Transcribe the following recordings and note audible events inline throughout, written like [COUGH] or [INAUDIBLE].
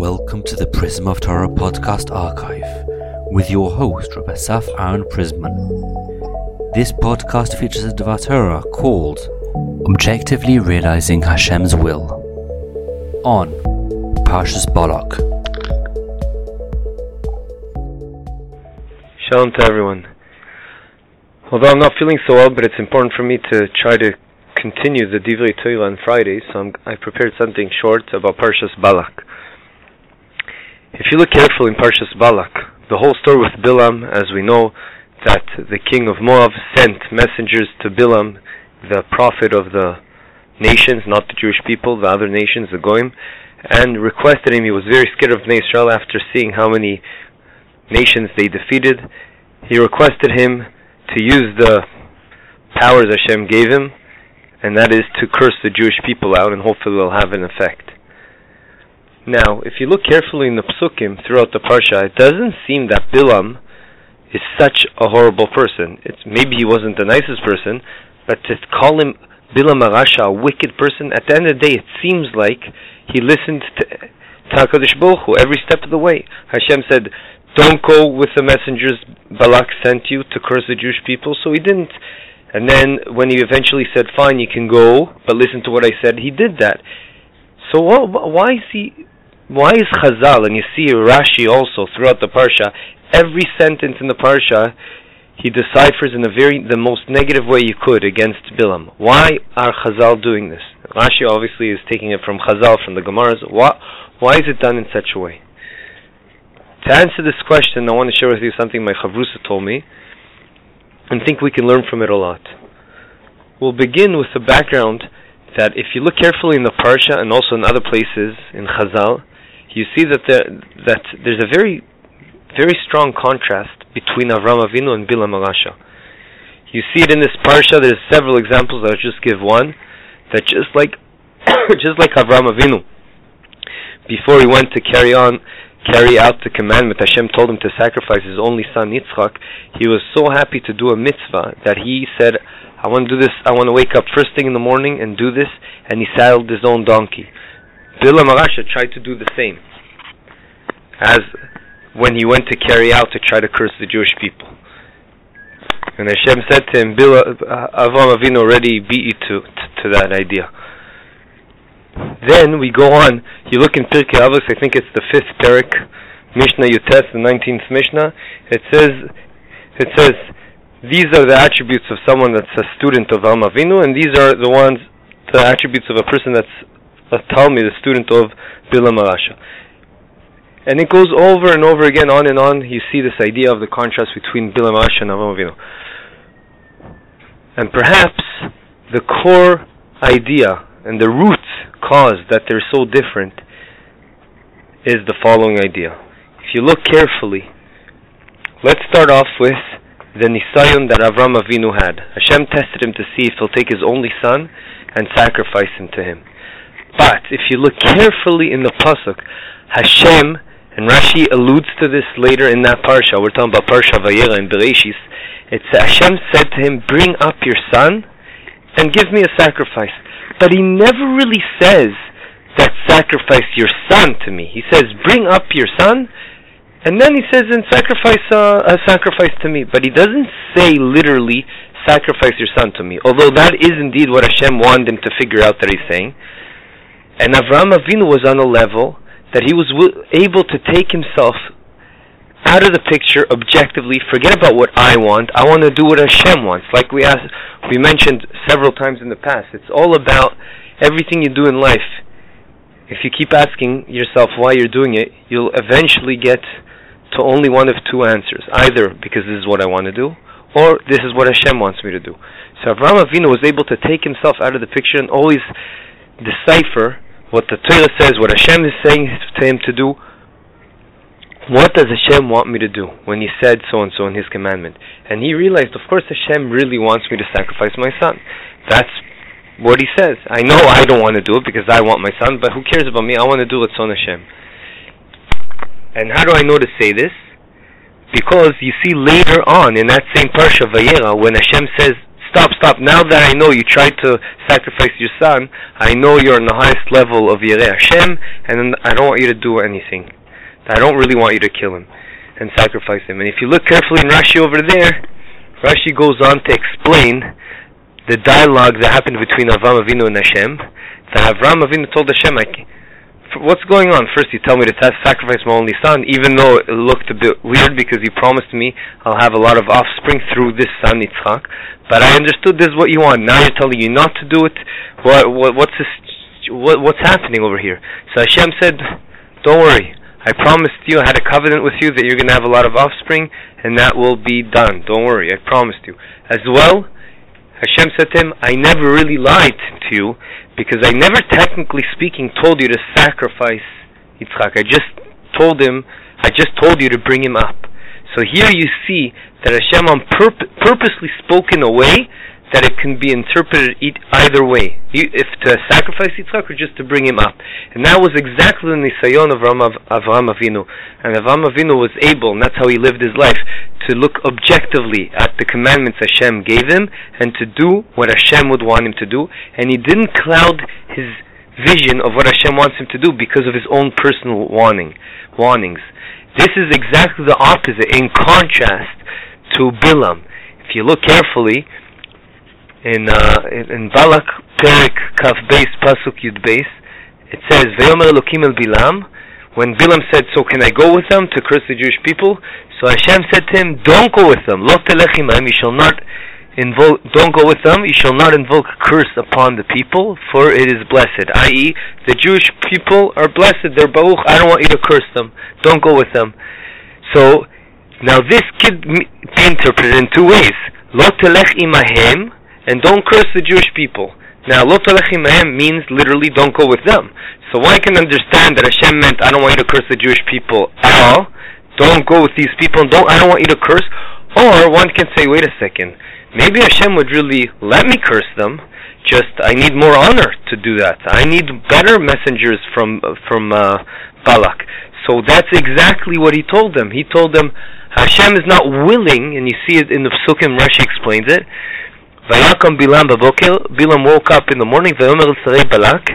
Welcome to the Prism of Torah podcast archive with your host, Rabbi Saf Aaron Prisman. This podcast features a Devar Torah called Objectively Realizing Hashem's Will on Parshas Balak. Shalom to everyone. Although I'm not feeling so well, but it's important for me to try to continue the Divrei Torah on Friday, so I'm, I prepared something short about Parshas Balak. If you look carefully in Parshas Balak, the whole story with Bilam, as we know, that the king of Moab sent messengers to Bilam, the prophet of the nations, not the Jewish people, the other nations, the Goyim, and requested him. He was very scared of Israel after seeing how many nations they defeated. He requested him to use the powers Hashem gave him, and that is to curse the Jewish people out, and hopefully it'll have an effect. Now, if you look carefully in the psukim throughout the parsha, it doesn't seem that Bilam is such a horrible person. It's maybe he wasn't the nicest person, but to call him Bilam Arasha, a wicked person, at the end of the day, it seems like he listened to Hakadosh Baruch Hu every step of the way. Hashem said, "Don't go with the messengers Balak sent you to curse the Jewish people," so he didn't. And then, when he eventually said, "Fine, you can go, but listen to what I said," he did that. So why is he why is Chazal, and you see Rashi also throughout the Parsha, every sentence in the Parsha, he deciphers in a very, the most negative way you could against Bilam. Why are Chazal doing this? Rashi obviously is taking it from Chazal, from the Gemaras. Why, why is it done in such a way? To answer this question, I want to share with you something my Chavrusa told me, and think we can learn from it a lot. We'll begin with the background that if you look carefully in the Parsha and also in other places in Chazal, you see that there that there's a very very strong contrast between Avram Avinu and Bilam Arasha. You see it in this parsha. There's several examples. I'll just give one. That just like [COUGHS] just like Avram Avinu, before he went to carry on carry out the commandment, Hashem told him to sacrifice his only son Yitzchak. He was so happy to do a mitzvah that he said, "I want to do this. I want to wake up first thing in the morning and do this." And he saddled his own donkey. Bilam Arasha tried to do the same, as when he went to carry out to try to curse the Jewish people. And Hashem said to him, Bilam, uh, Avram Avinu already beat you to, to, to that idea. Then we go on. You look in Pirkei Avos. I think it's the fifth Perik, Mishnah Yud Tes, the nineteenth Mishnah. It says, it says, these are the attributes of someone that's a student of Avram Avinu, and these are the ones, the attributes of a person that's a Talmid, the student of Bilam Arasha. And it goes over and over again, on and on. You see this idea of the contrast between Bilam Arasha and Avram Avinu. And perhaps the core idea and the root cause that they're so different is the following idea. If you look carefully, let's start off with the Nisayon that Avram Avinu had. Hashem tested him to see if he'll take his only son and sacrifice him to him. But if you look carefully in the pasuk, Hashem and Rashi alludes to this later in that parsha. We're talking about parsha Vayera in Bereshis. It's Hashem said to him, "Bring up your son and give me a sacrifice." But he never really says that sacrifice your son to me. He says, "Bring up your son." And then he says, "And sacrifice uh, a sacrifice to me." But he doesn't say literally, "Sacrifice your son to me." Although that is indeed what Hashem wanted him to figure out that he's saying. And Avraham Avinu was on a level that he was able to take himself out of the picture objectively, forget about what I want. I want to do what Hashem wants. Like we asked, we mentioned several times in the past. It's all about everything you do in life. If you keep asking yourself why you're doing it, you'll eventually get to only one of two answers. Either because this is what I want to do, or this is what Hashem wants me to do. So Avraham Avinu was able to take himself out of the picture and always decipher what the Torah says, what Hashem is saying to him to do. What does Hashem want me to do when He said so and so in His commandment? And he realized, of course, Hashem really wants me to sacrifice my son. That's what He says. I know I don't want to do it because I want my son, but who cares about me? I want to do it on Hashem. And how do I know to say this? Because you see later on in that same parsha Vayera, when Hashem says, stop, stop. Now that I know you tried to sacrifice your son, I know you're on the highest level of Yireh Hashem, and I don't want you to do anything. I don't really want you to kill him and sacrifice him. And if you look carefully in Rashi over there, Rashi goes on to explain the dialogue that happened between Avram Avinu and Hashem. That Avram Avinu told Hashem, what's going on? First, you tell me to sacrifice my only son, even though it looked a bit weird because you promised me I'll have a lot of offspring through this son, Yitzchak. But I understood this is what you want. Now you're telling you not to do it. What, what what's this? What, what's happening over here? So Hashem said, "Don't worry. I promised you. I had a covenant with you that you're going to have a lot of offspring, and that will be done. Don't worry. I promised you." As well, Hashem said to him, "I never really lied to you because I never, technically speaking, told you to sacrifice Yitzchak. I just told him, I just told you to bring him up. So here you see that Hashem on purp- purposely spoke in a way that it can be interpreted either way, if to sacrifice Yitzchak or just to bring him up. And that was exactly the nisayon of Avraham Avinu. And Avraham Avinu was able, and that's how he lived his life, to look objectively at the commandments Hashem gave him and to do what Hashem would want him to do. And he didn't cloud his vision of what Hashem wants him to do because of his own personal warning, warnings. This is exactly the opposite, in contrast to Bilam. If you look carefully, in uh, in Balak Perik Kaf Beis Pasuk Yud Beis, it says Veyomer Elokim El Bilam. When Bilam said, "So can I go with them to curse the Jewish people?" So Hashem said to him, "Don't go with them. Lo telechim You shall not invoke. Don't go with them. You shall not invoke curse upon the people, for it is blessed. I.e., the Jewish people are blessed. They're baruch. I don't want you to curse them. Don't go with them. So now this could be interpreted in two ways. Lo telech imahem and don't curse the Jewish people. Now, lo means literally don't go with them. So one can understand that Hashem meant I don't want you to curse the Jewish people at all. Don't go with these people. Don't I don't want you to curse. Or one can say, wait a second, maybe Hashem would really let me curse them. Just I need more honor to do that. I need better messengers from from uh, Balak. So that's exactly what he told them. He told them Hashem is not willing, and you see it in the Psukim. Rashi explains it Vayakam Bilam Baboker, Bilam woke up in the morning, Vayomer Sarei Balak,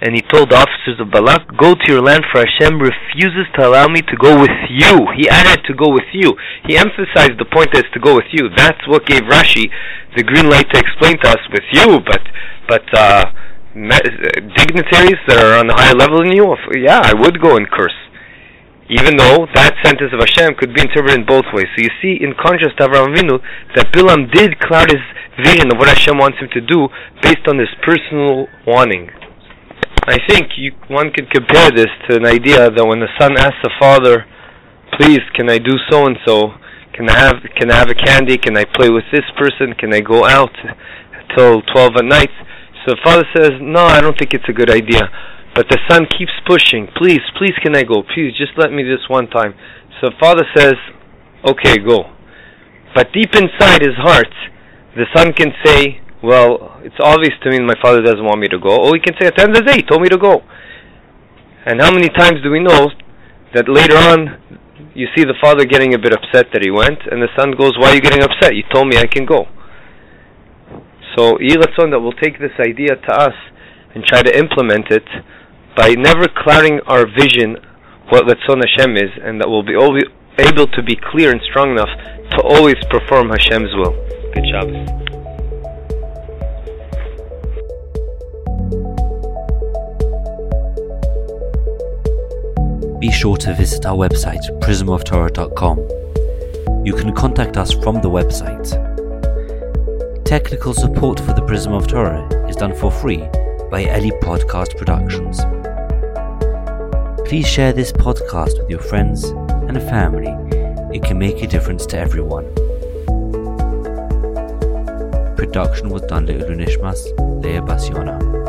and he told the officers of Balak, Go to your land, for Hashem refuses to allow me to go with you. He added to go with you. He emphasized the point as to go with you. That's what gave Rashi the green light to explain to us with you, but, but, uh, dignitaries that are on a higher level than you, yeah, I would go and curse even though that sentence of Hashem could be interpreted in both ways. So you see, in contrast to Avraham Avinu, that Bilam did cloud his vision of what Hashem wants him to do based on his personal wanting. I think you, one could compare this to an idea that when the son asks the father, "Please, can I do so and so? Can I have can I have a candy? Can I play with this person? Can I go out till twelve at night?" So the father says, "No, I don't think it's a good idea." But the son keeps pushing. Please, please, can I go? Please, just let me this one time. So father says, okay, go. But deep inside his heart, the son can say, well, it's obvious to me my father doesn't want me to go. Or he can say, at the end of the day, he told me to go. And how many times do we know that later on you see the father getting a bit upset that he went, and the son goes, why are you getting upset? You told me I can go. So, Yehi Ratzon that will take this idea to us and try to implement it by never clouding our vision what Ratzon Hashem is, and that we'll be able to be clear and strong enough to always perform Hashem's will. Good Shabbos. Be sure to visit our website, prismoftorah.com. You can contact us from the website. Technical support for the Prism of Torah is done for free by Ellie Podcast Productions. Please share this podcast with your friends and family. It can make a difference to everyone. Production was done by Ulunishmas Leah Basiona.